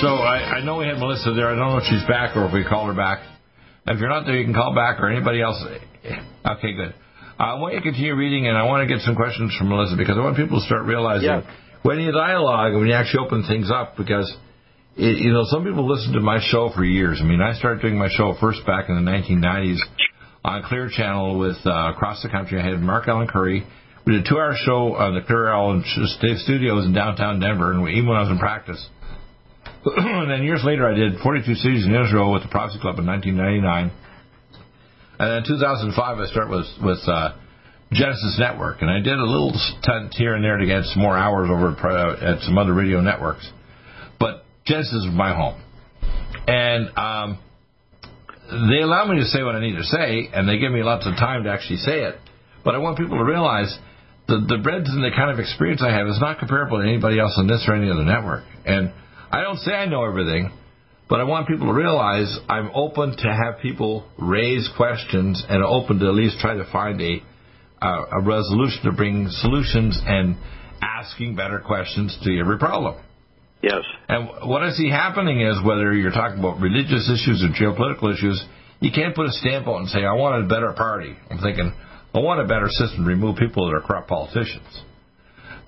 So I, I know we had Melissa there. I don't know if she's back or if we call her back. If you're not there, you can call back or anybody else. Okay, good. Uh, I want you to continue reading, and I want to get some questions from Melissa because I want people to start realizing Yeah. when you dialogue, when you actually open things up, because it, you know some people listen to my show for years. I mean, I started doing my show first back in the 1990s on Clear Channel with uh, across the country. I had Mark Allen Curry. We did a two-hour show on the Clear Allen Studios in downtown Denver, and we, even when I was in practice. And then years later, I did 42 cities in Israel with the Prophecy Club in 1999. And then in 2005, I started with with uh, Genesis Network, and I did a little stunt here and there to get some more hours over at, uh, some other radio networks. But Genesis is my home, and um, they allow me to say what I need to say, and they give me lots of time to actually say it. But I want people to realize the the breadth and the kind of experience I have is not comparable to anybody else on this or any other network. And I don't say I know everything, but I want people to realize I'm open to have people raise questions and open to at least try to find a uh, a resolution to bring solutions and asking better questions to every problem. Yes. And what I see happening is whether you're talking about religious issues or geopolitical issues, you can't put a stamp on and say, I want a better party. I'm thinking, I want a better system to remove people that are corrupt politicians.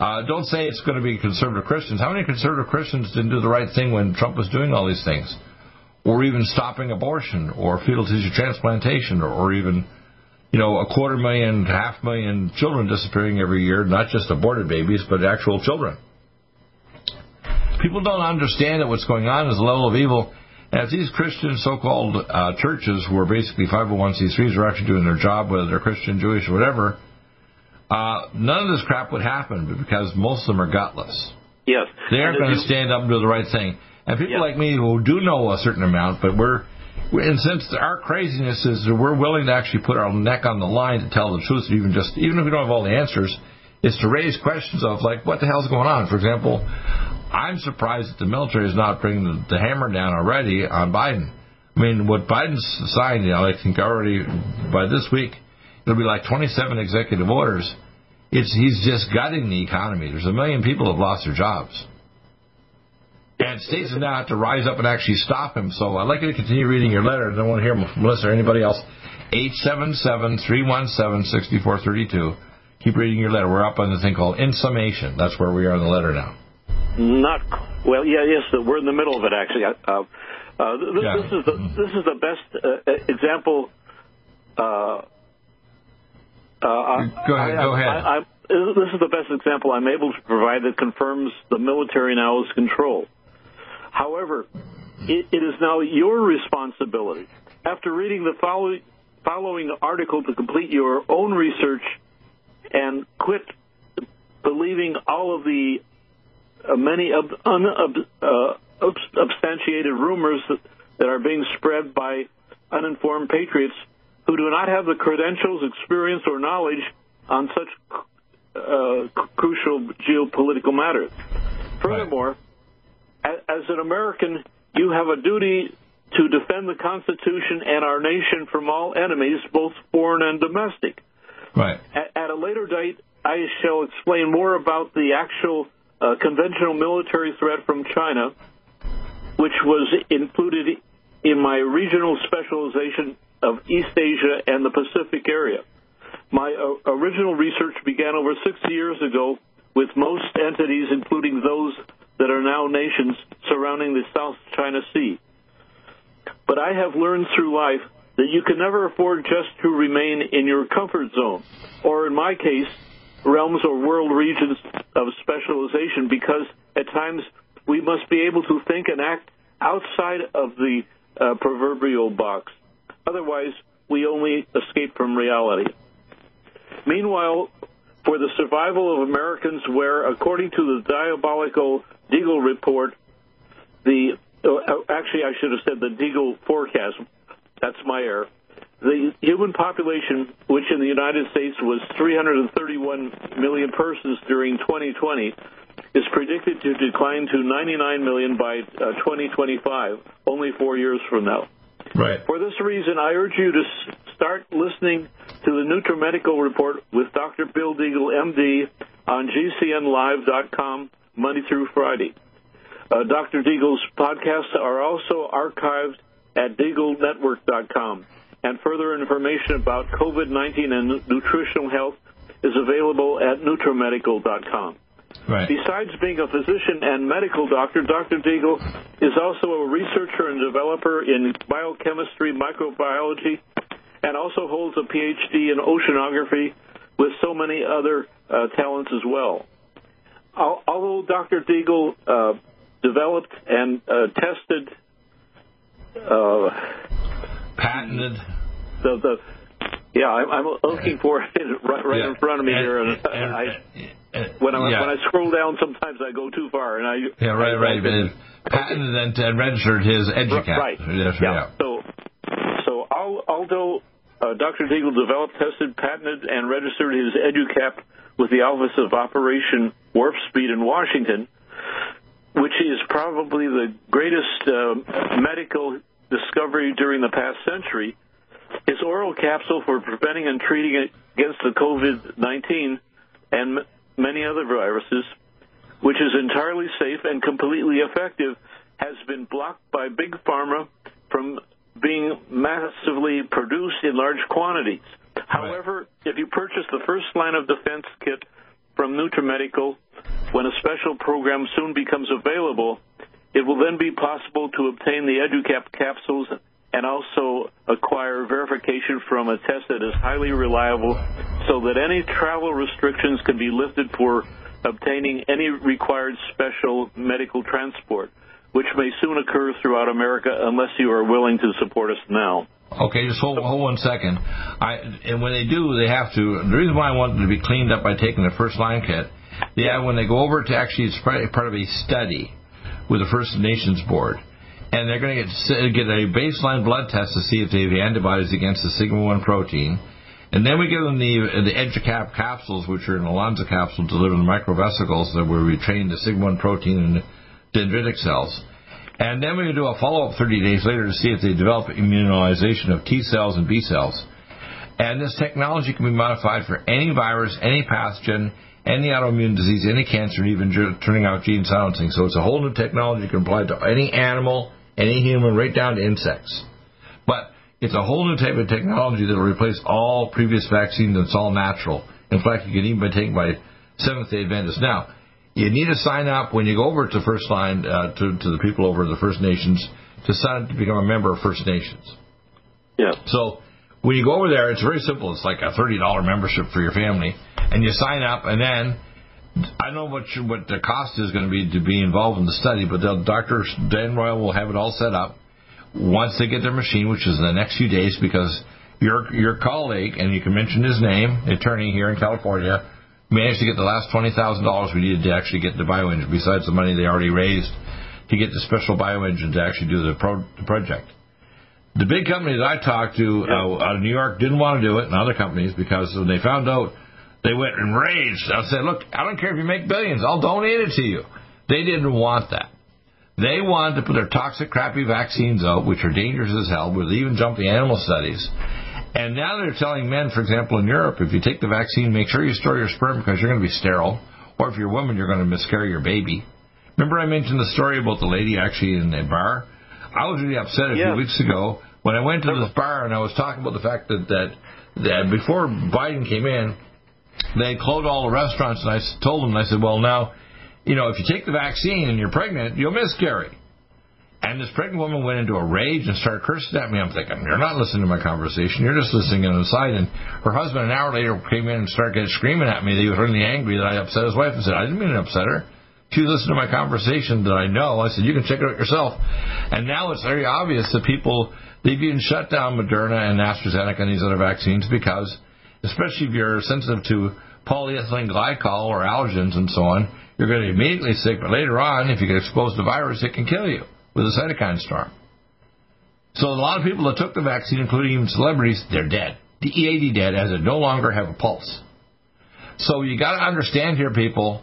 Uh, don't say it's going to be conservative Christians. How many conservative Christians didn't do the right thing when Trump was doing all these things? Or even stopping abortion or fetal tissue transplantation or, or even, you know, a quarter million, half million children disappearing every year, not just aborted babies, but actual children. People don't understand that what's going on is a level of evil. And if these Christian so-called uh, churches, who are basically 501c3s, are actually doing their job, whether they're Christian, Jewish, or whatever, uh, none of this crap would happen because most of them are gutless. Yes. They aren't going to stand up and do the right thing. And people Yeah. like me who do know a certain amount, but we're, and since our craziness is that we're willing to actually put our neck on the line to tell the truth, even just even if we don't have all the answers, is to raise questions of like what the hell's going on. For example, I'm surprised that the military is not bringing the, the hammer down already on Biden. I mean, what Biden's signed, you know, I think already by this week it'll be like 27 executive orders. It's he's just gutting the economy. There's a million people who have lost their jobs. And states have now have to rise up and actually stop him. So I'd like you to continue reading your letter. I don't want to hear from Melissa or anybody else. 877-317-6432. Keep reading your letter. We're up on the thing called In Summation. That's where we are in the letter now. Not well. Yeah. Yes. We're in the middle of it actually. Uh, uh, th- th- Yeah. This is the this is the best uh, example. Uh, uh, Go ahead, I, go ahead. I, I, this is the best example I'm able to provide that confirms the military now is control. However, it, it is now your responsibility, after reading the follow, following article, to complete your own research and quit believing all of the uh, many ob- un- ob- uh, rumors that, that are being spread by uninformed patriots who do not have the credentials, experience, or knowledge on such uh, crucial geopolitical matters. Furthermore, a- as an American, you have a duty to defend the Constitution and our nation from all enemies, both foreign and domestic. Right. At, at a later date, I shall explain more about the actual uh, conventional military threat from China, which was included in my regional specialization of East Asia and the Pacific area. My uh, original research began over 60 years ago with most entities, including those that are now nations surrounding the South China Sea. But I have learned through life that you can never afford just to remain in your comfort zone, or in my case, realms or world regions of specialization, because at times we must be able to think and act outside of the uh, proverbial box. Otherwise, we only escape from reality. Meanwhile, for the survival of Americans, where, according to the diabolical Deagle report, the oh, actually, I should have said the Deagle forecast. That's my error. The human population, which in the United States was 331 million persons during 2020, is predicted to decline to 99 million by uh, 2025, only four years from now. Right. For this reason, I urge you to start listening to the NutriMedical Report with Dr. Bill Deagle, MD, on GCNLive.com Monday through Friday. Uh, Dr. Deagle's podcasts are also archived at DeagleNetwork.com, and further information about COVID 19 and nutritional health is available at NutriMedical.com. Right. Besides being a physician and medical doctor, Dr. Deagle is also a researcher and developer in biochemistry, microbiology, and also holds a PhD in oceanography with so many other uh, talents as well. Although Dr. Deagle uh, developed and uh, tested, uh, patented the, the yeah, I'm, I'm looking for it right, right yeah. in front of me and, here, and, and I, when I yeah. when I scroll down, sometimes I go too far, and I yeah right I, right. I, patented and, and registered his EduCap. Right. Yeah. yeah. So so although uh, Dr. Deagle developed, tested, patented, and registered his EduCap with the Office of Operation Warp Speed in Washington, which is probably the greatest uh, medical discovery during the past century. His oral capsule for preventing and treating against the COVID 19 and many other viruses, which is entirely safe and completely effective, has been blocked by Big Pharma from being massively produced in large quantities. Right. However, if you purchase the first line of defense kit from NutriMedical, when a special program soon becomes available, it will then be possible to obtain the EduCap capsules and also acquire verification from a test that is highly reliable so that any travel restrictions can be lifted for obtaining any required special medical transport, which may soon occur throughout America unless you are willing to support us now. Okay, just hold, hold one second. I, and when they do, they have to. The reason why I want them to be cleaned up by taking the first line kit, yeah, when they go over to actually, it's part of a study with the First Nations Board and they're going to get get a baseline blood test to see if they have antibodies against the sigma one protein. And then we give them the the EduCap capsules, which are an Elonza capsule delivered in microvesicles that where we train the sigma one protein in dendritic cells. And then we do a follow up 30 days later to see if they develop immunization of T cells and B cells. And this technology can be modified for any virus, any pathogen, any autoimmune disease, any cancer, and even turning out gene silencing. So it's a whole new technology can apply to any animal, any human, right down to insects. But it's a whole new type of technology that will replace all previous vaccines. It's all natural. In fact, you can even be taken by Seventh Day Adventists. Now, you need to sign up when you go over to First Line uh, to, to the people over the First Nations to sign up to become a member of First Nations. Yeah. So when you go over there, it's very simple. It's like a thirty dollar membership for your family, and you sign up, and then I don't know what you, what the cost is going to be to be involved in the study, but the Dr. Dan Royal will have it all set up once they get their machine, which is in the next few days, because your your colleague, and you can mention his name, attorney here in California, managed to get the last twenty thousand dollars we needed to actually get the bioengine, besides the money they already raised to get the special bioengine to actually do the, pro, the project. The big companies I talked to uh, out of New York didn't want to do it, and other companies because when they found out they went enraged. I said, look, I don't care if you make billions. I'll donate it to you. They didn't want that. They wanted to put their toxic, crappy vaccines out, which are dangerous as hell, where they even jump the animal studies. And now they're telling men, for example, in Europe, if you take the vaccine, make sure you store your sperm because you're going to be sterile. Or if you're a woman, you're going to miscarry your baby. Remember I mentioned the story about the lady actually in the bar? I was really upset a few weeks ago when I went to this bar and I was talking about the fact that, that, that before Biden came in, they closed all the restaurants, and I told them, I said, well, now, you know, if you take the vaccine and you're pregnant, you'll miscarry. And this pregnant woman went into a rage and started cursing at me. I'm thinking, you're not listening to my conversation. You're just listening on the side. And her husband, an hour later, came in and started screaming at me that he was really angry that I upset his wife and said, I didn't mean to upset her. She listened to my conversation that I know. I said, you can check it out yourself. And now it's very obvious that people, they've even shut down Moderna and AstraZeneca and these other vaccines because – especially if you're sensitive to polyethylene glycol or allergens and so on, you're going to be immediately sick. But later on, if you get exposed to virus, it can kill you. with a cytokine storm. So a lot of people that took the vaccine, including even celebrities, they're dead. The EAD dead as they no longer have a pulse. So you got to understand here, people,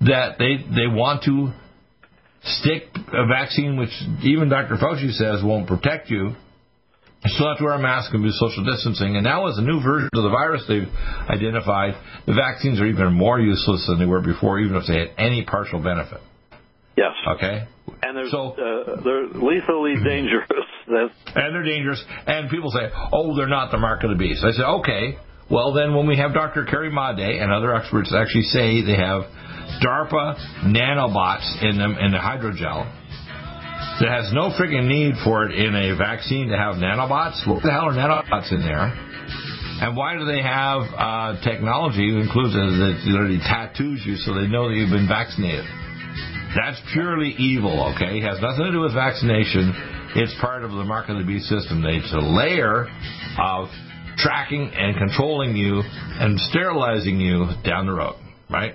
that they they want to stick a vaccine, which even Dr. Fauci says won't protect you. You still have to wear a mask and do social distancing. And now, as a new version of the virus they've identified, the vaccines are even more useless than they were before, even if they had any partial benefit. Yes. Okay. And they're so, uh, they're lethally dangerous. That's... And they're dangerous. And people say, "Oh, they're not the mark of the beast." I say, "Okay." Well, then, when we have Dr. Carrie Madej and other experts actually say they have DARPA nanobots in them in the hydrogel that has no freaking need for it in a vaccine to have nanobots. What the hell are nanobots in there? And why do they have uh, technology that includes that literally tattoos you so they know that you've been vaccinated? That's purely evil, okay? It has nothing to do with vaccination. It's part of the mark of the beast system. It's a layer of tracking and controlling you and sterilizing you down the road, right?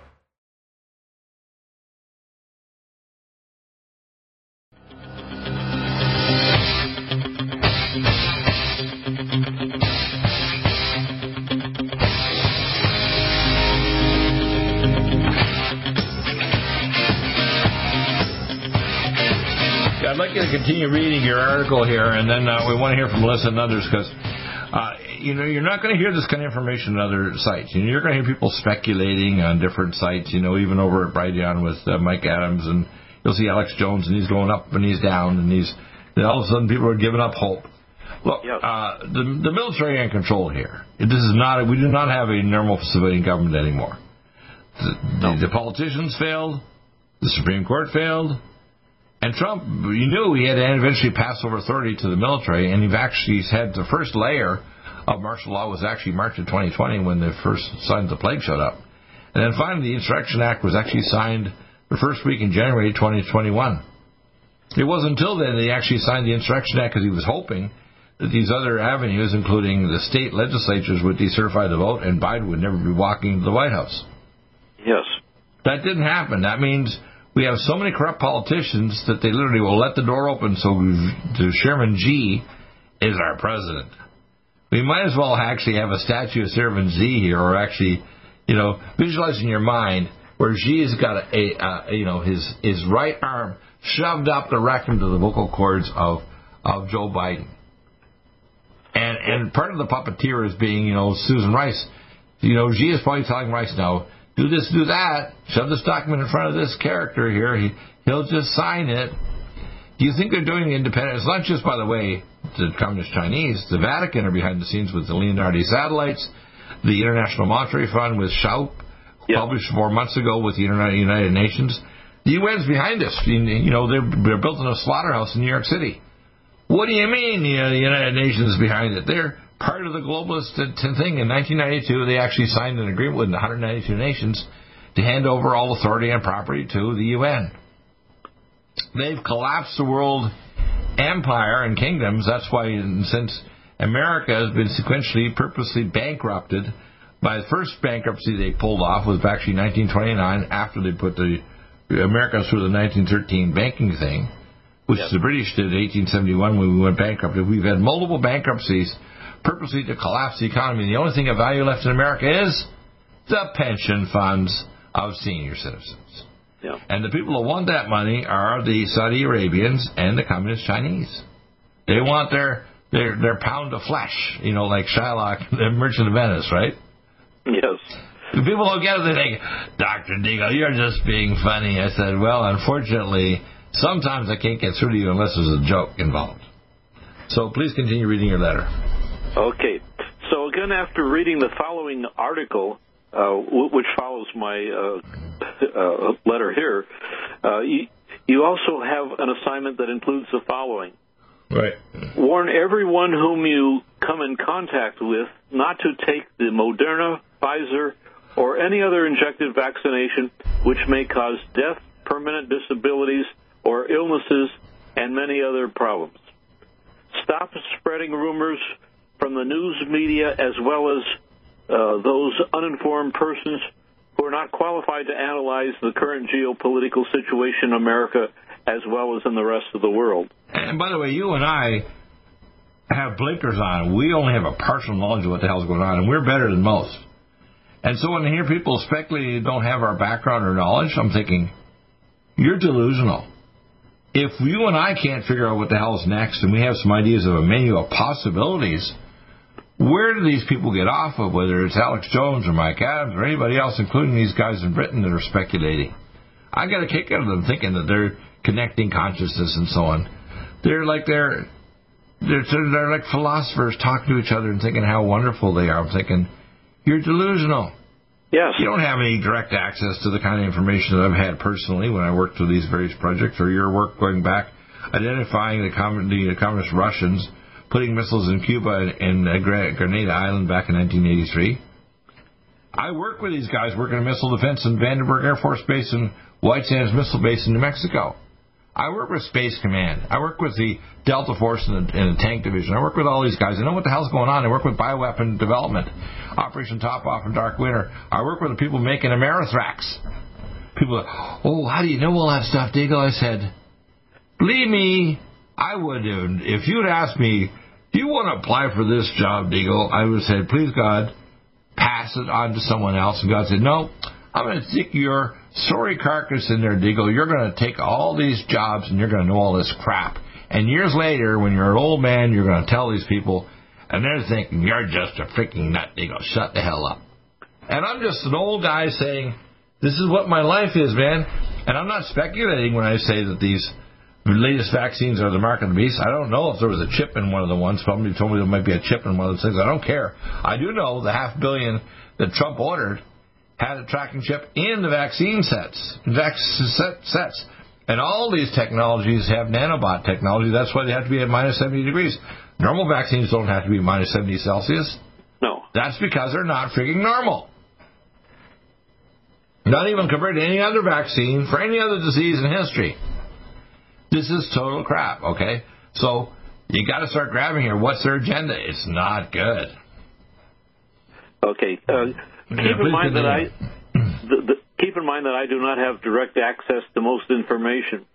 to continue reading your article here, and then uh, we want to hear from Melissa and others because, uh, you know, you're not going to hear this kind of information on other sites. You know, you're going to hear people speculating on different sites. You know, even over at Brighteon with uh, Mike Adams, and you'll see Alex Jones, and he's going up and he's down, and he's then all of a sudden people are giving up hope. Look, Yep. uh, the the military in control here. This is not. We do not have a normal civilian government anymore. The, the, the politicians failed. The Supreme Court failed. And Trump, you knew he had to eventually pass over authority to the military, and he actually had the first layer of martial law was actually March of 2020 when the first signs of the plague showed up. And then finally, the Insurrection Act was actually signed the first week in January 2021. It wasn't until then that he actually signed the Insurrection Act because he was hoping that these other avenues, including the state legislatures, would decertify the vote and Biden would never be walking to the White House. Yes. That didn't happen. That means we have so many corrupt politicians that they literally will let the door open so Chairman Xi is our president. We might as well actually have a statue of Chairman Xi here, or actually, you know, visualize in your mind where Xi has got a, a you know, his his right arm shoved up the rectum to the vocal cords of of Joe Biden. And and part of the puppeteer is being, you know, Susan Rice. You know, Xi is probably telling Rice now, do this, do that, shove this document in front of this character here. He he'll just sign it. Do you think they're doing the independent? It's not just, by the way, the Communist Chinese. The Vatican are behind the scenes with the Leonardo satellites. The International Monetary Fund with Schwab, yep. published four months ago with the United Nations. The UN's behind this. You know, they're, they're building a slaughterhouse in New York City. What do you mean the, uh, the United Nations is behind it? They're part of the globalist thing. In 1992, they actually signed an agreement with 192 nations to hand over all authority and property to the UN. They've collapsed the world empire and kingdoms. That's why, since America has been sequentially, purposely bankrupted, by the first bankruptcy they pulled off was actually 1929 after they put the Americans through the 1913 banking thing, which yep. the British did in 1871 when we went bankrupt. We've had multiple bankruptcies purposely to collapse the economy. And the only thing of value left in America is the pension funds of senior citizens. Yeah. And the people who want that money are the Saudi Arabians and the Communist Chinese. They want their their their pound of flesh, you know, like Shylock, the Merchant of Venice, right? Yes. The people don't get it. They think, Dr. Deagle, you're just being funny. I said, well, unfortunately, sometimes I can't get through to you unless there's a joke involved. So please continue reading your letter. Okay. So again, after reading the following article, uh, which follows my uh, uh, letter here, uh, you, you also have an assignment that includes the following. Right. Warn everyone whom you come in contact with not to take the Moderna, Pfizer, or any other injected vaccination which may cause death, permanent disabilities, or illnesses, and many other problems. Stop spreading rumors from the news media as well as uh, those uninformed persons who are not qualified to analyze the current geopolitical situation in America as well as in the rest of the world. And by the way, you and I have blinkers on. We only have a partial knowledge of what the hell's going on, and we're better than most. And so when I hear people speculating don't have our background or knowledge, I'm thinking, you're delusional. If you and I can't figure out what the hell is next, and we have some ideas of a menu of possibilities, where do these people get off of, whether it's Alex Jones or Mike Adams or anybody else, including these guys in Britain that are speculating? I got a kick out of them thinking that they're connecting consciousness and so on. They're like they're they're, they're like philosophers talking to each other and thinking how wonderful they are. I'm thinking you're delusional. Yes. You don't have any direct access to the kind of information that I've had personally when I worked with these various projects, or your work going back identifying the, the communist Russians putting missiles in Cuba and uh, Grenada Island back in 1983. I work with these guys working in missile defense in Vandenberg Air Force Base and White Sands Missile Base in New Mexico. I work with Space Command. I work with the Delta Force and the, and the Tank Division. I work with all these guys. I know what the hell's going on. I work with bioweapon development, Operation Top Off and Dark Winter. I work with the people making Amerithrax. People are, oh, how do you know all that stuff, Deagle? I said, believe me, I would have, if you'd asked me, do you want to apply for this job, Deagle? I would have said, please, God, pass it on to someone else. And God said, no, I'm going to stick your sorry carcass in there, Deagle. You're going to take all these jobs and you're going to know all this crap. And years later, when you're an old man, you're going to tell these people, and they're thinking, you're just a freaking nut, Deagle. Shut the hell up. And I'm just an old guy saying, this is what my life is, man. And I'm not speculating when I say that these the latest vaccines are the mark of the beast. I don't know if there was a chip in one of the ones. Somebody told me there might be a chip in one of those things. I don't care. I do know the half billion that Trump ordered had a tracking chip in the vaccine sets, vaccine sets. And all these technologies have nanobot technology. That's why they have to be at minus 70 degrees. Normal vaccines don't have to be minus 70 Celsius. No. That's because they're not freaking normal. Not even compared to any other vaccine for any other disease in history. This is total crap, okay? So you got to start grabbing here. What's their agenda? It's not good. Okay. Uh, keep Yeah, in mind that I the, the, keep in mind that I do not have direct access to most information,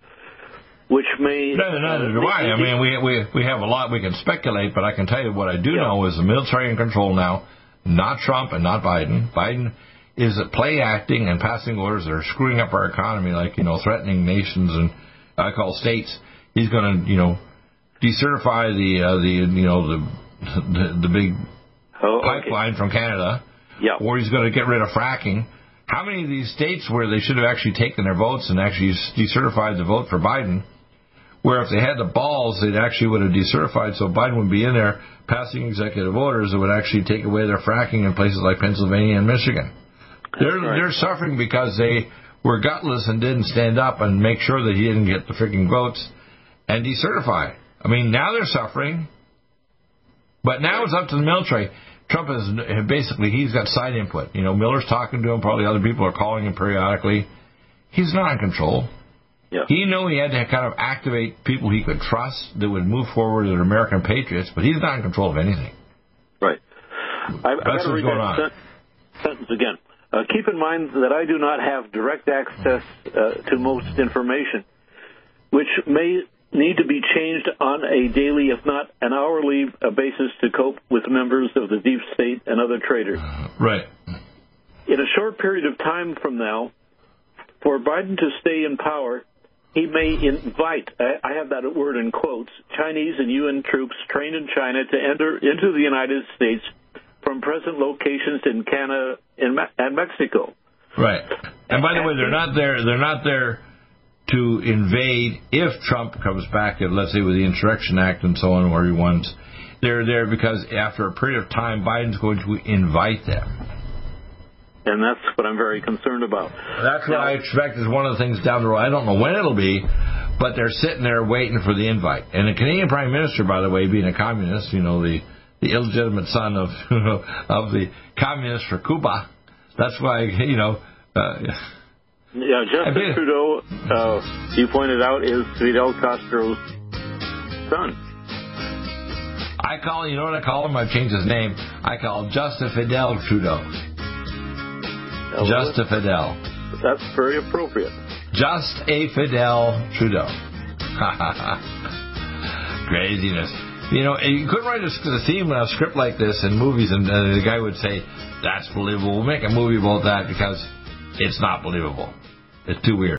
which may Neither, neither do I. I mean, we, we, we have a lot we can speculate, but I can tell you what I do Yeah. know is the military in control now, not Trump and not Biden. Biden is play acting and passing orders that are screwing up our economy, like, you know, threatening nations and I call states. He's going to, you know, decertify the, uh, the, you know, the, the, the big oh, okay. pipeline from Canada, Yeah. or he's going to get rid of fracking. How many of these states where they should have actually taken their votes and actually decertified the vote for Biden, where if they had the balls, they'd actually would have decertified, so Biden would be in there passing executive orders that would actually take away their fracking in places like Pennsylvania and Michigan. They're right. they're suffering because they were gutless and didn't stand up and make sure that he didn't get the freaking votes and decertify. I mean, now they're suffering, but now it's up to the military. Trump is basically he's got side input. You know, Miller's talking to him. Probably other people are calling him periodically. He's not in control. Yeah. He knew he had to kind of activate people he could trust that would move forward that are American patriots, but he's not in control of anything. Right. I, I've That's to what's going on. sentence again. Uh, keep in mind that I do not have direct access uh, to most information, which may need to be changed on a daily, if not an hourly, uh, basis to cope with members of the deep state and other traitors. Right. In a short period of time from now, for Biden to stay in power, he may invite, I I have that word in quotes, Chinese and UN troops trained in China to enter into the United States from present locations in Canada and Me- and Mexico. Right. And by the way, they're not there. They're not there to invade if Trump comes back, if, let's say with the Insurrection Act and so on, where he wants. They're there because after a period of time, Biden's going to invite them. And that's what I'm very concerned about. That's what I expect is one of the things down the road. I don't know when it'll be, but they're sitting there waiting for the invite. And the Canadian Prime Minister, by the way, being a communist, you know, the the illegitimate son of of the communist for Cuba. That's why you know. Uh, Yeah, I Justin Trudeau, uh, you pointed out, is Fidel Castro's son. I call you know what I call him? I've changed his name. I call him Just a Fidel Trudeau. Just a Fidel. That's very appropriate. Just a Fidel Trudeau. Craziness. You know, and you couldn't write a, a theme, a script like this in movies, and uh, the guy would say, "That's believable. We'll make a movie about that because it's not believable. It's too weird."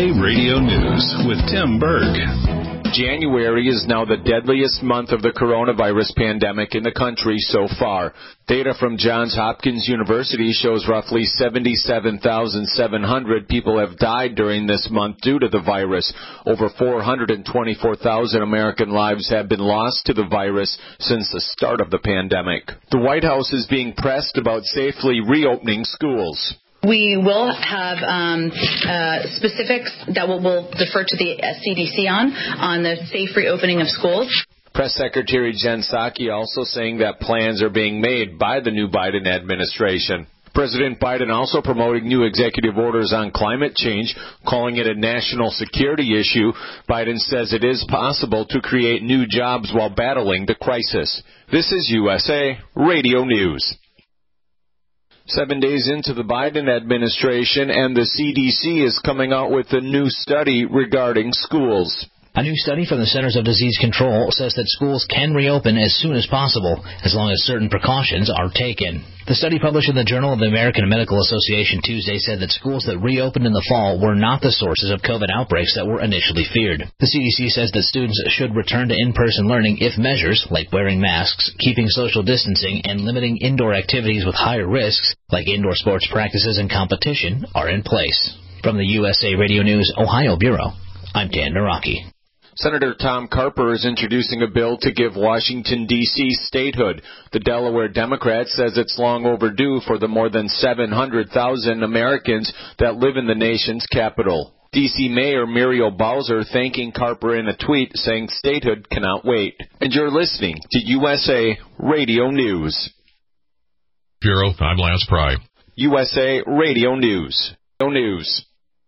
Radio News with Tim Berg. January is now the deadliest month of the coronavirus pandemic in the country so far. Data from Johns Hopkins University shows roughly 77,700 people have died during this month due to the virus. Over 424,000 American lives have been lost to the virus since the start of the pandemic. The White House is being pressed about safely reopening schools. We will have um, uh, specifics that we'll, we'll defer to the CDC on, on the safe reopening of schools. Press Secretary Jen Psaki also saying that plans are being made by the new Biden administration. President Biden also promoting new executive orders on climate change, calling it a national security issue. Biden says it is possible to create new jobs while battling the crisis. This is USA Radio News. Seven days into the Biden administration, and the CDC is coming out with a new study regarding schools. A new study from the Centers of Disease Control says that schools can reopen as soon as possible, as long as certain precautions are taken. The study published in the Journal of the American Medical Association Tuesday said that schools that reopened in the fall were not the sources of COVID outbreaks that were initially feared. The CDC says that students should return to in-person learning if measures, like wearing masks, keeping social distancing, and limiting indoor activities with higher risks, like indoor sports practices and competition, are in place. From the USA Radio News Ohio Bureau, I'm Dan Naraki. Senator Tom Carper is introducing a bill to give Washington, D.C. statehood. The Delaware Democrat says it's long overdue for the more than 700,000 Americans that live in the nation's capital. D.C. Mayor Muriel Bowser thanking Carper in a tweet saying statehood cannot wait. And you're listening to USA Radio News. Bureau, I'm Lance Pry. USA Radio News. News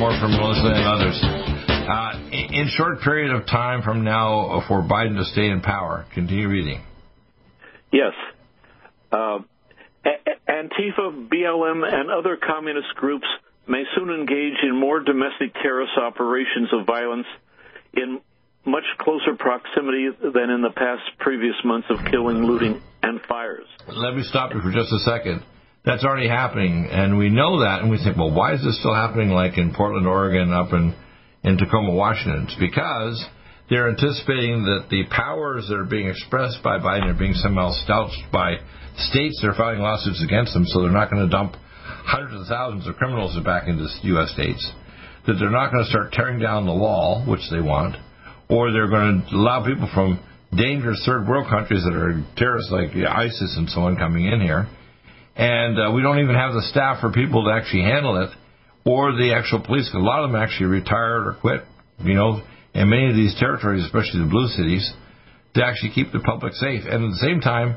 more from Melissa and others. Uh, in short period of time from now for Biden to stay in power. Continue reading. Yes. Uh, Antifa, BLM, and other communist groups may soon engage in more domestic terrorist operations of violence in much closer proximity than in the past previous months of killing, looting, and fires. Let me stop you for just a second that's already happening, and we know that, and we think, well, why is this still happening like in Portland, Oregon, up in, in Tacoma, Washington? It's because they're anticipating that the powers that are being expressed by Biden are being somehow stouched by states that are filing lawsuits against them, so they're not going to dump hundreds of thousands of criminals back into U.S. states, that they're not going to start tearing down the wall, which they want, or they're going to allow people from dangerous third world countries that are terrorists like ISIS and so on coming in here and uh, we don't even have the staff for people to actually handle it, or the actual police. A lot of them actually retired or quit, you know, in many of these territories, especially the blue cities, to actually keep the public safe. And at the same time,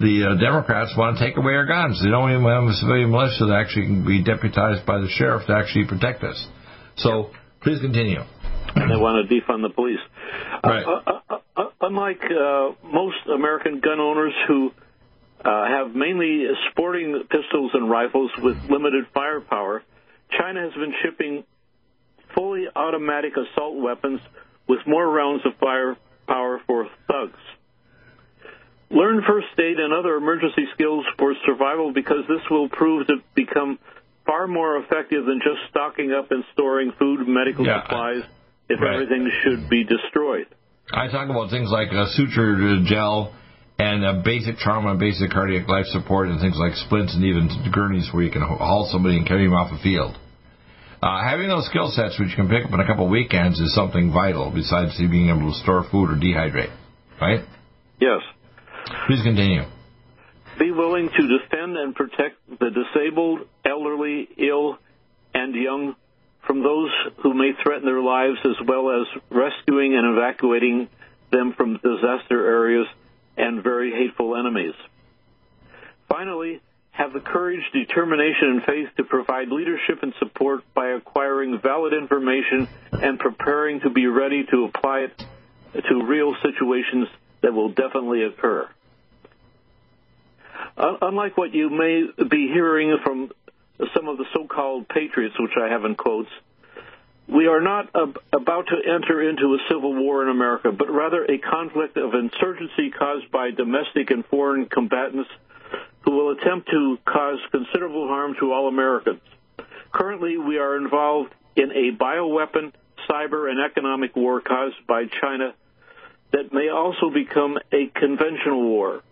the uh, Democrats want to take away our guns. They don't even have a civilian militia that actually can be deputized by the sheriff to actually protect us. So please continue. And they want to defund the police. Right. Uh, uh, uh unlike uh, most American gun owners who uh, Uh, have mainly sporting pistols and rifles with limited firepower. China has been shipping fully automatic assault weapons with more rounds of firepower for thugs. Learn first aid and other emergency skills for survival because this will prove to become far more effective than just stocking up and storing food and medical yeah, supplies if right. everything should be destroyed. I talk about things like a suture gel and a basic trauma and basic cardiac life support and things like splints and even gurneys where you can haul somebody and carry them off a field. Uh, having those skill sets, which you can pick up in a couple of weekends, is something vital besides being able to store food or dehydrate, right? Yes. Please continue. Be willing to defend and protect the disabled, elderly, ill, and young from those who may threaten their lives, as well as rescuing and evacuating them from disaster areas and very hateful enemies. Finally, have the courage, determination, and faith to provide leadership and support by acquiring valid information and preparing to be ready to apply it to real situations that will definitely occur. Unlike what you may be hearing from some of the so-called patriots, which I have in quotes, we are not ab- about to enter into a civil war in America, but rather a conflict of insurgency caused by domestic and foreign combatants who will attempt to cause considerable harm to all Americans. Currently, we are involved in a bioweapon, cyber, and economic war caused by China that may also become a conventional war.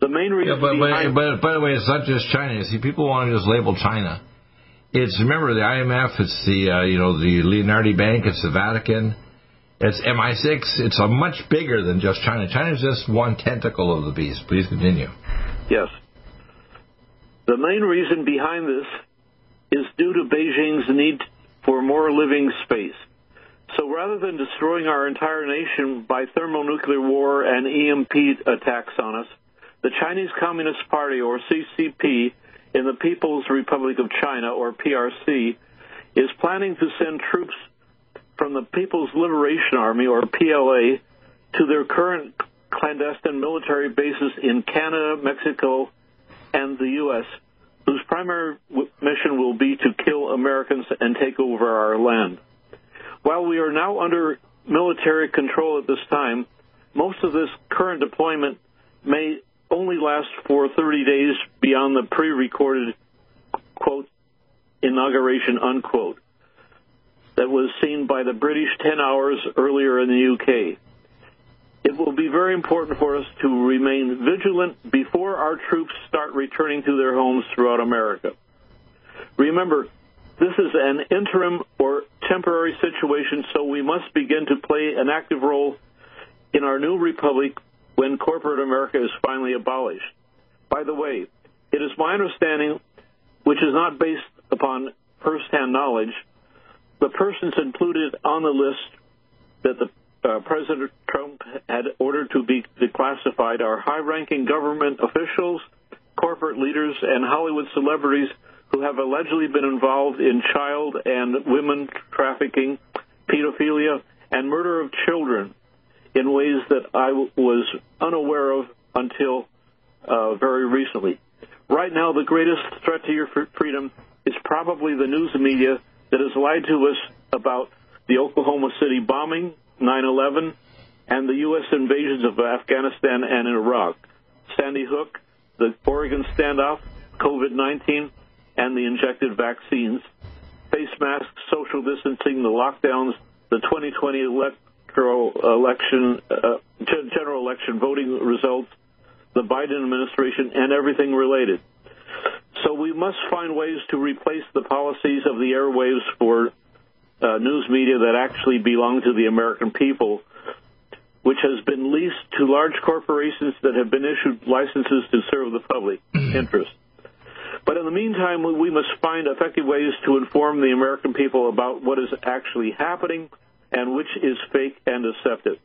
The main reason. Yeah, but, but, but by the way, it's not just China. See, people want to just label China. It's remember the IMF. It's the uh, you know the Leonardo Bank. It's the Vatican. It's MI6. It's a much bigger than just China. China is just one tentacle of the beast. Please continue. Yes. The main reason behind this is due to Beijing's need for more living space. So rather than destroying our entire nation by thermonuclear war and EMP attacks on us, the Chinese Communist Party, or CCP, in the People's Republic of China, or PRC, is planning to send troops from the People's Liberation Army, or PLA, to their current clandestine military bases in Canada, Mexico, and the U.S., whose primary mission will be to kill Americans and take over our land. While we are now under military control at this time, most of this current deployment may only last for 30 days beyond the pre-recorded quote inauguration unquote that was seen by the British 10 hours earlier in the UK. It will be very important for us to remain vigilant before our troops start returning to their homes throughout America. Remember, this is an interim or temporary situation, so we must begin to play an active role in our new republic when corporate America is finally abolished. By the way, it is my understanding, which is not based upon firsthand knowledge, the persons included on the list that the uh, President Trump had ordered to be declassified are high-ranking government officials, corporate leaders, and Hollywood celebrities who have allegedly been involved in child and women trafficking, pedophilia, and murder of children in ways that I was unaware of until uh, very recently. Right now, the greatest threat to your freedom is probably the news media that has lied to us about the Oklahoma City bombing, 9/11, and the U.S. invasions of Afghanistan and Iraq, Sandy Hook, the Oregon standoff, COVID-19, and the injected vaccines, face masks, social distancing, the lockdowns, the 2020 elect- election, uh, general election voting results, the Biden administration, and everything related. So we must find ways to replace the policies of the airwaves for uh, news media that actually belong to the American people, which has been leased to large corporations that have been issued licenses to serve the public interest. But in the meantime, we must find effective ways to inform the American people about what is actually happening and which is fake and deceptive.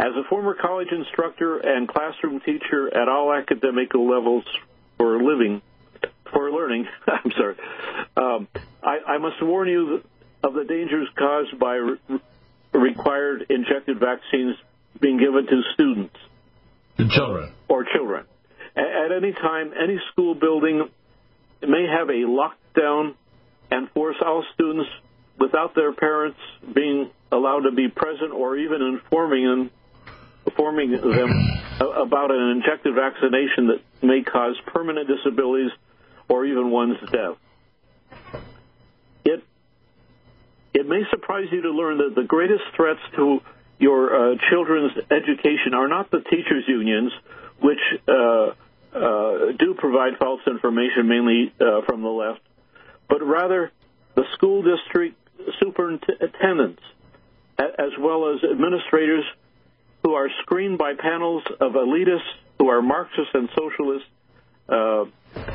As a former college instructor and classroom teacher at all academic levels for living, for learning, I'm sorry, um, I, I, must warn you of the dangers caused by re- required injected vaccines being given to students. To children. Or children. At any time, any school building may have a lockdown and force all students without their parents being allowed to be present or even informing them, informing them about an injected vaccination that may cause permanent disabilities or even one's death. It it may surprise you to learn that the greatest threats to your uh, children's education are not the teachers' unions, which uh, uh, do provide false information mainly uh, from the left, but rather the school district superintendents, as well as administrators who are screened by panels of elitists who are Marxists and socialists, uh,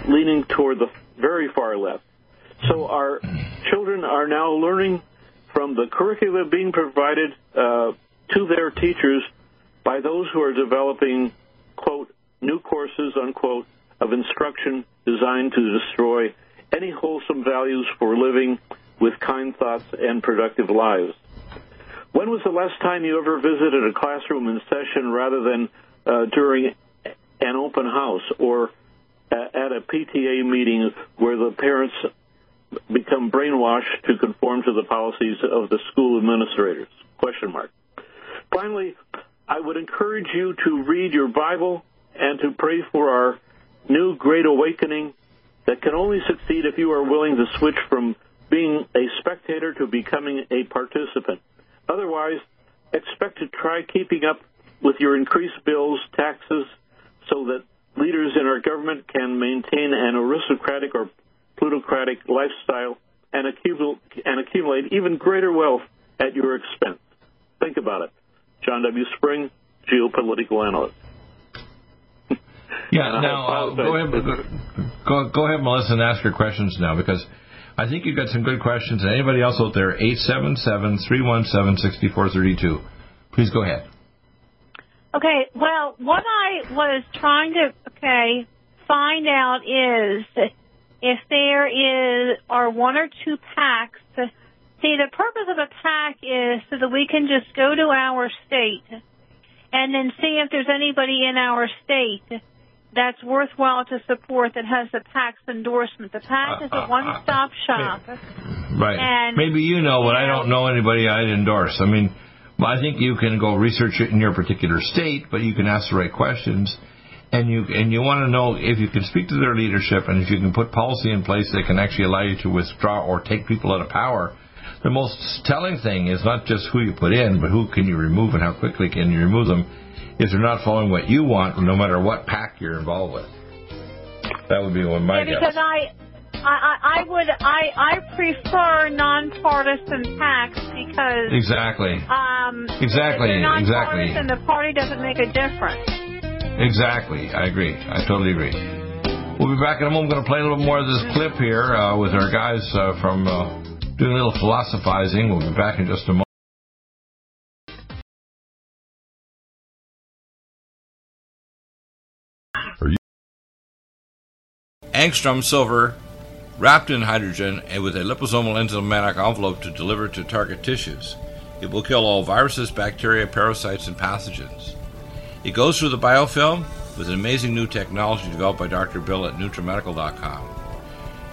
leaning toward the very far left. So our children are now learning from the curricula being provided uh, to their teachers by those who are developing, quote, new courses, unquote, of instruction designed to destroy any wholesome values for living with kind thoughts and productive lives. When was the last time you ever visited a classroom in session rather than uh, during an open house or at a PTA meeting where the parents become brainwashed to conform to the policies of the school administrators? Question mark. Finally, I would encourage you to read your Bible and to pray for our new great awakening that can only succeed if you are willing to switch from being a spectator to becoming a participant. Otherwise, expect to try keeping up with your increased bills, taxes, so that leaders in our government can maintain an aristocratic or plutocratic lifestyle and accumulate, and accumulate even greater wealth at your expense. Think about it. John W. Spring, geopolitical analyst. yeah, now uh, go ahead, go, go ahead, Melissa, and ask your questions now because I think you've got some good questions. And anybody else out there, 877 317 6432. Please go ahead. Okay, well, what I was trying to, okay, find out is if there is, are one or two PACs. See, the purpose of a PAC is so that we can just go to our state and then see if there's anybody in our state that's worthwhile to support that has the PAC's endorsement. The PAC is a uh, uh, one-stop uh, shop. Right. And, Maybe you know, but I don't know anybody I'd endorse. I mean, I think you can go research it in your particular state, but you can ask the right questions. And you and you want to know if you can speak to their leadership and if you can put policy in place that can actually allow you to withdraw or take people out of power. The most telling thing is not just who you put in, but who can you remove and how quickly can you remove them if they're not following what you want, no matter what PAC you're involved with. That would be one my yeah, because guess. I, I, I would, I, I prefer nonpartisan PACs because exactly, um, exactly, exactly, and the party doesn't make a difference. Exactly, I agree. I totally agree. We'll be back in a moment. I'm going to play a little more of this clip here uh, with our guys uh, from uh, doing a little philosophizing. We'll be back in just a moment. angstrom silver wrapped in hydrogen and with a liposomal enzymatic envelope to deliver to target tissues. It will kill all viruses, bacteria, parasites, and pathogens. It goes through the biofilm with an amazing new technology developed by Dr. Bill at NutriMedical.com.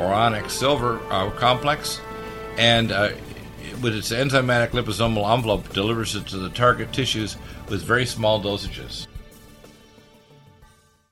or silver uh, complex, and uh, with its enzymatic liposomal envelope, delivers it to the target tissues with very small dosages.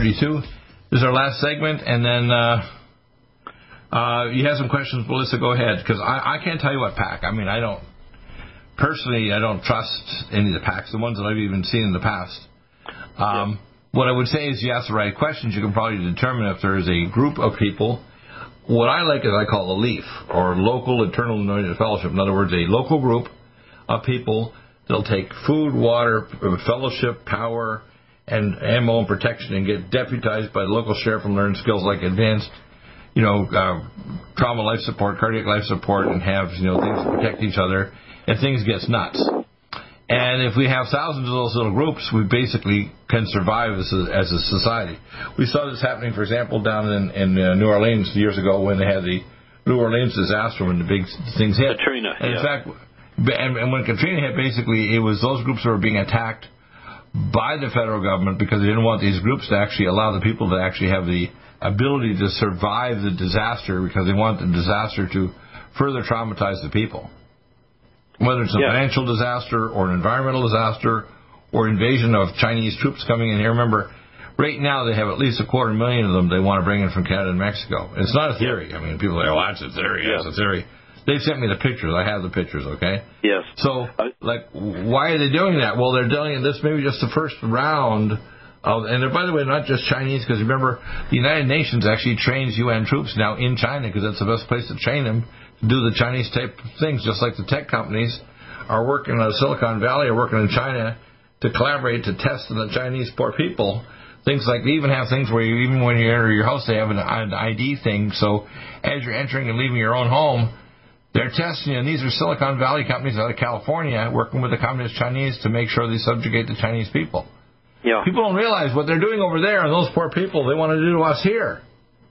Thirty-two. This is our last segment, and then uh, uh, you have some questions, Melissa. Go ahead, because I, I can't tell you what PAC. I mean, I don't personally. I don't trust any of the PACs, the ones that I've even seen in the past. Um, yeah. What I would say is, you ask the right questions, you can probably determine if there is a group of people. What I like is I call a LEAF, or Local Eternal Anointed Fellowship. In other words, a local group of people that'll take food, water, fellowship, power, and ammo and protection and get deputized by the local sheriff and learn skills like advanced, you know, uh, trauma life support, cardiac life support, and have, you know, things to protect each other, and things gets nuts. And if we have thousands of those little groups, we basically can survive as a, as a society. We saw this happening, for example, down in, in uh, New Orleans years ago when they had the New Orleans disaster when the big things hit. Katrina. And yeah. in fact, and, and when Katrina hit, basically it was those groups that were being attacked by the federal government because they didn't want these groups to actually allow the people to actually have the ability to survive the disaster because they want the disaster to further traumatize the people. Whether it's a yeah. financial disaster or an environmental disaster or invasion of Chinese troops coming in here. Remember, right now they have at least a quarter million of them they want to bring in from Canada and Mexico. It's not a theory. I mean, people say, oh, that's a theory. That's yeah. a theory. They've sent me the pictures. I have the pictures, okay? Yes. So, like, why are they doing that? Well, they're doing this maybe just the first round of, and by the way, not just Chinese, because remember, the United Nations actually trains UN troops now in China because that's the best place to train them to do the Chinese type things, just like the tech companies are working in Silicon Valley or working in China to collaborate to test the Chinese poor people. Things like they even have things where you, even when you enter your house, they have an, an ID thing. So as you're entering and leaving your own home, they're testing, you, and these are Silicon Valley companies out of California working with the Communist Chinese to make sure they subjugate the Chinese people. Yeah. People don't realize what they're doing over there, and those poor people, they want to do to us here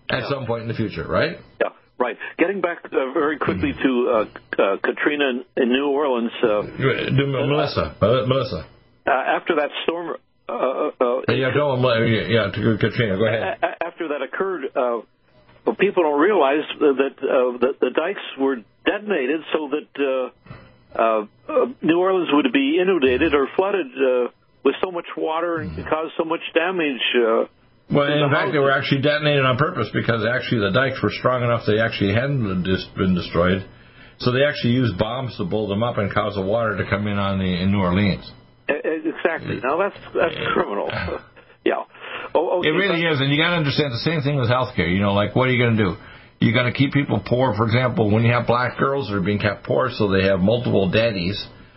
at yeah. some point in the future, right? Yeah, right. Getting back uh, very quickly to uh, uh, Katrina in New Orleans. Uh, do Melissa. Melissa. Uh, after that storm. Uh, yeah, on, yeah, to Katrina. Go ahead. After that occurred, well, people don't realize that uh, that the dikes were detonated so that uh, uh, New Orleans would be inundated or flooded uh, with so much water and cause so much damage. Uh, well, in the fact, houses. they were actually detonated on purpose because actually the dikes were strong enough they actually hadn't been destroyed. So they actually used bombs to blow them up and cause the water to come in on the in New Orleans. Exactly. Now that's that's criminal. yeah. Oh, okay. It really is, and you got to understand the same thing with healthcare. You know, like what are you going to do? You're going to keep people poor. For example, when you have black girls that are being kept poor, so they have multiple daddies.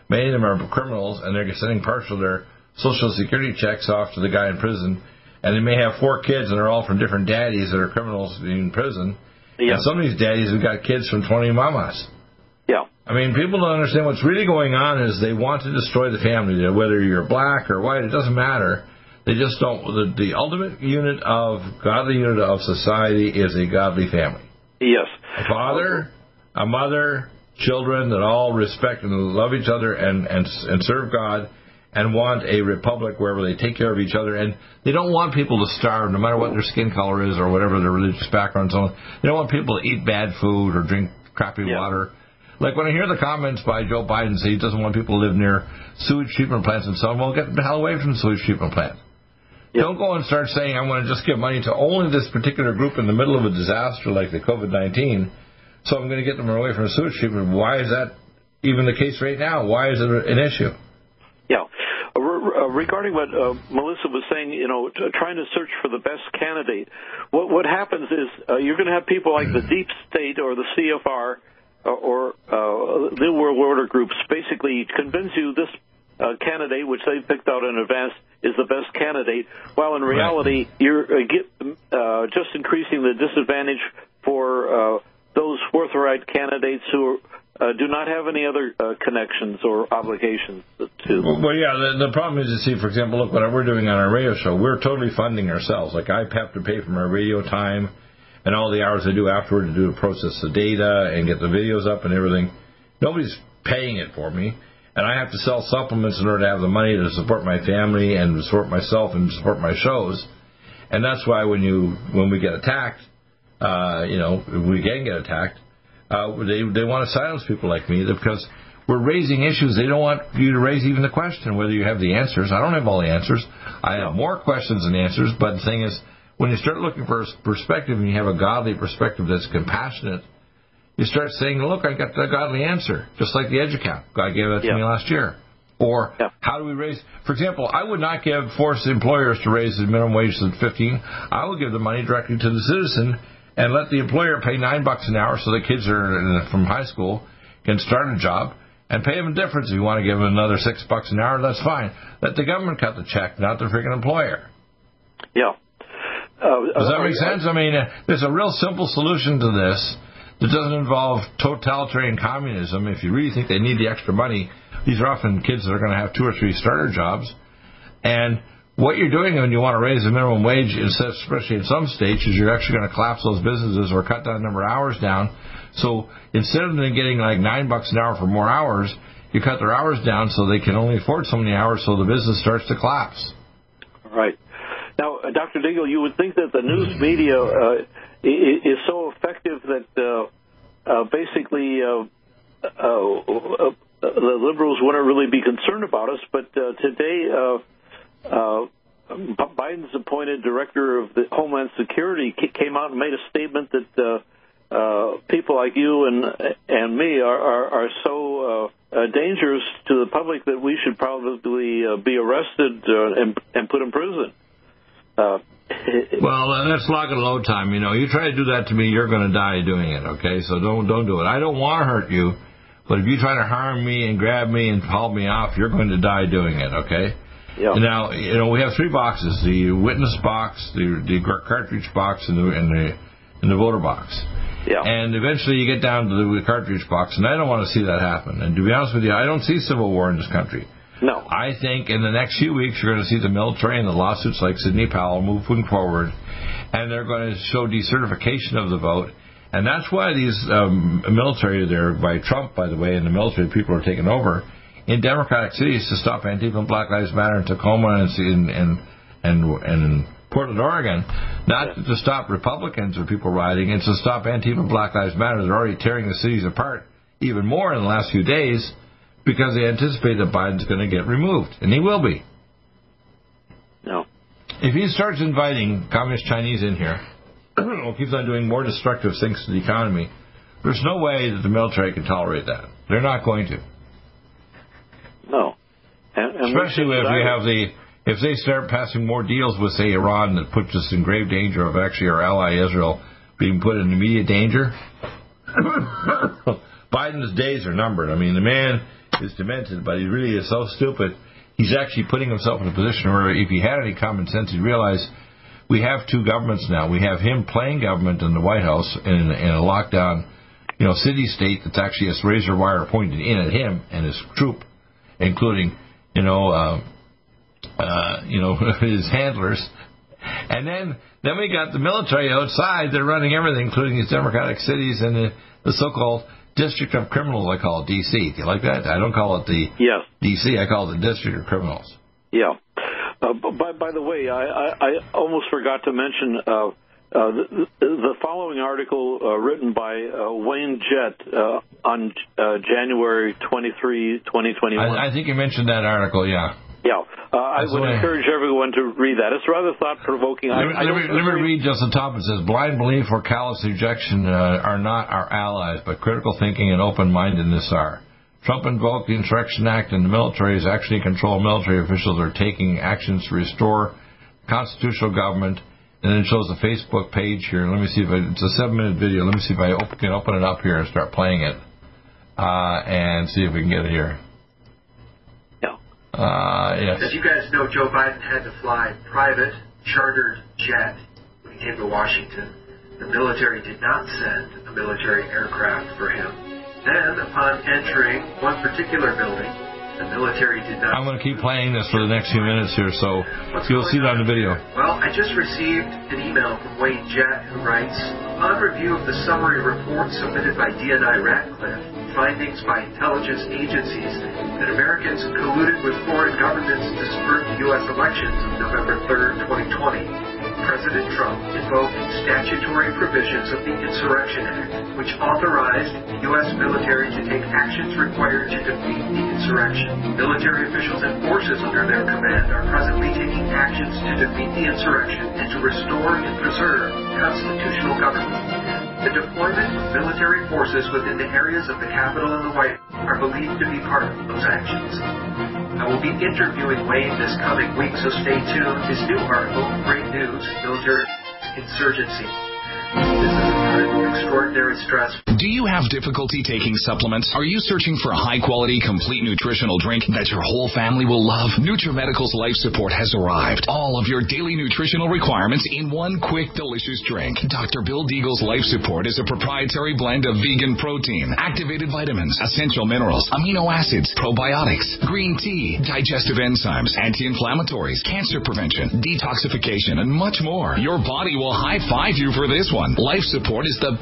Many of them are criminals, and they're sending partial their social security checks off to the guy in prison. And they may have four kids, and they're all from different daddies that are criminals in prison. Yeah. And some of these daddies have got kids from 20 mamas. Yeah. I mean, people don't understand what's really going on is they want to destroy the family. Whether you're black or white, it doesn't matter. They just don't. The, the ultimate unit of godly unit of society is a godly family. Yes. A father, a mother, children that all respect and love each other and and and serve God and want a republic where they take care of each other and they don't want people to starve no matter what their skin color is or whatever their religious background so on. They don't want people to eat bad food or drink crappy Yeah. water. Like when I hear the comments by Joe Biden say he doesn't want people to live near sewage treatment plants and so on, well, get the hell away from sewage treatment Don't go and start saying I want to just give money to only this particular group in the middle of a disaster like the COVID-19, so I'm going to get them away from a sewage treatment. Why is that even the case right now? Why is it an issue? Yeah. Uh, uh, regarding what uh, Melissa was saying, you know, t- trying to search for the best candidate, what what happens is uh, you're going to have people like the deep state or the CFR uh, or uh, the World Order groups basically convince you this uh, candidate, which they picked out in advance, is the best candidate, while in reality you're uh, get, uh, just increasing the disadvantage for uh, those forthright candidates who uh, do not have any other uh, connections or obligations to. Well, well, yeah. The, the problem is, you see, for example, look what we're doing on our radio show. We're totally funding ourselves. Like I have to pay for my radio time and all the hours I do afterward to do to process the data and get the videos up and everything. Nobody's paying it for me, and I have to sell supplements in order to have the money to support my family and support myself and support my shows. And that's why when you when we get attacked, uh, you know, we can get attacked, uh, they they want to silence people like me because we're raising issues. They don't want you to raise even the question whether you have the answers. I don't have all the answers. I have more questions than answers. But the thing is, when you start looking for a perspective and you have a godly perspective that's compassionate, you start saying, "Look, I got the godly answer," just like the EduCap. God gave that to Yeah. me last year. Or how do we raise? For example, I would not give force employers to raise the minimum wage to 15. I would give the money directly to the citizen and let the employer pay nine bucks an hour so the kids are in- from high school can start a job and pay them a difference. If you want to give them another six bucks an hour, that's fine. Let the government cut the check, not the freaking employer. Yeah. Uh, Does that uh, make sense? I mean, uh, there's a real simple solution to this that doesn't involve totalitarian communism. If you really think they need the extra money, these are often kids that are going to have two or three starter jobs. And what you're doing when you want to raise the minimum wage, especially in some states, is you're actually going to collapse those businesses or cut that number of hours down. So instead of them getting like nine bucks an hour for more hours, you cut their hours down so they can only afford so many hours, so the business starts to collapse. Right. Now, Dr. Deagle, you would think that the news media uh, is so effective that uh, uh, basically uh, uh, the liberals wouldn't really be concerned about us. But uh, today, uh, uh, Biden's appointed director of the Homeland Security came out and made a statement that uh, uh, people like you and and me are are, are so uh, dangerous to the public that we should probably be arrested and and put in prison. Uh, Well, uh, that's lock and load time. You know, you try to do that to me, you're going to die doing it. Okay, so don't don't do it. I don't want to hurt you, but if you try to harm me and grab me and haul me off, you're going to die doing it. Okay. Yeah. Now, you know, we have three boxes: the witness box, the the cartridge box, and the and the and the voter box. Yeah. And eventually, you get down to the cartridge box, and I don't want to see that happen. And to be honest with you, I don't see civil war in this country. No. I think in the next few weeks you're going to see the military and the lawsuits like Sidney Powell moving forward, and they're going to show decertification of the vote. And that's why these um, military there by Trump, by the way, and the military people are taking over in democratic cities to stop Antifa and Black Lives Matter in Tacoma and and and and, Portland, Oregon, not to stop Republicans or people rioting, it's to stop Antifa and Black Lives Matter. They're already tearing the cities apart even more in the last few days because they anticipate that Biden's going to get removed, and he will be. No. If he starts inviting communist Chinese in here, or keeps on doing more destructive things to the economy, there's no way that the military can tolerate that. They're not going to. No. And, and Especially if we have the if they start passing more deals with say Iran that puts us in grave danger of actually our ally Israel being put in immediate danger. Biden's days are numbered. I mean, the man is demented, but he really is so stupid. He's actually putting himself in a position where if he had any common sense, he'd realize we have two governments now. We have him playing government in the White House in, in a lockdown you know, city state that's actually a razor wire pointed in at him and his troop, including, you know, uh, uh, you know, his handlers. And then, then we got the military outside. They're running everything, including these democratic cities and the, the so-called district of criminals. I call it D.C. Do you like that? I don't call it the yes. D.C. I call it the district of criminals. Yeah. Uh, by by the way, I, I, I almost forgot to mention uh, uh, the, the following article uh, written by uh, Wayne Jett uh, on uh, January 23, 2021. I, I think you mentioned that article, yeah. Yeah, uh, I would encourage everyone to read that. It's rather thought provoking. Let, me, let, me, let me read just the top. It says, "Blind belief or callous rejection uh, are not our allies, but critical thinking and open mindedness are." Trump invoked the Insurrection Act, and the military is actually control. Military officials are taking actions to restore constitutional government and then it shows the Facebook page here. Let me see if I, it's a seven minute video. Let me see if I open, can open it up here and start playing it, uh, and see if we can get it here. Uh, yes. As you guys know, Joe Biden had to fly private chartered jet when he came to Washington. The military did not send a military aircraft for him. Then, upon entering one particular building, the military did not. I'm going to keep playing this for the next few minutes here, so What's you'll see it on the video. Well, I just received an email from Wayne Jett who writes, on review of the summary report submitted by DNI Ratcliffe, findings by intelligence agencies that Americans colluded with foreign governments to the U.S. elections of November 3, 2020. President Trump invoked statutory provisions of the Insurrection Act, which authorized the U.S. military to take actions required to defeat the insurrection. Military officials and forces under their command are presently taking actions to defeat the insurrection and to restore and preserve constitutional government. The deployment of military forces within the areas of the Capitol and the White House are believed to be part of those actions. I will be interviewing Wayne this coming week, so stay tuned. His new article, Great News, Military Insurgency. Extraordinary stress. Do you have difficulty taking supplements? Are you searching for a high quality, complete nutritional drink that your whole family will love? NutriMedical's Life Support has arrived. All of your daily nutritional requirements in one quick, delicious drink. Dr. Bill Deagle's Life Support is a proprietary blend of vegan protein, activated vitamins, essential minerals, amino acids, probiotics, green tea, digestive enzymes, anti-inflammatories, cancer prevention, detoxification, and much more. Your body will high five you for this one. Life Support is the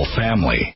family.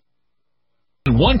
One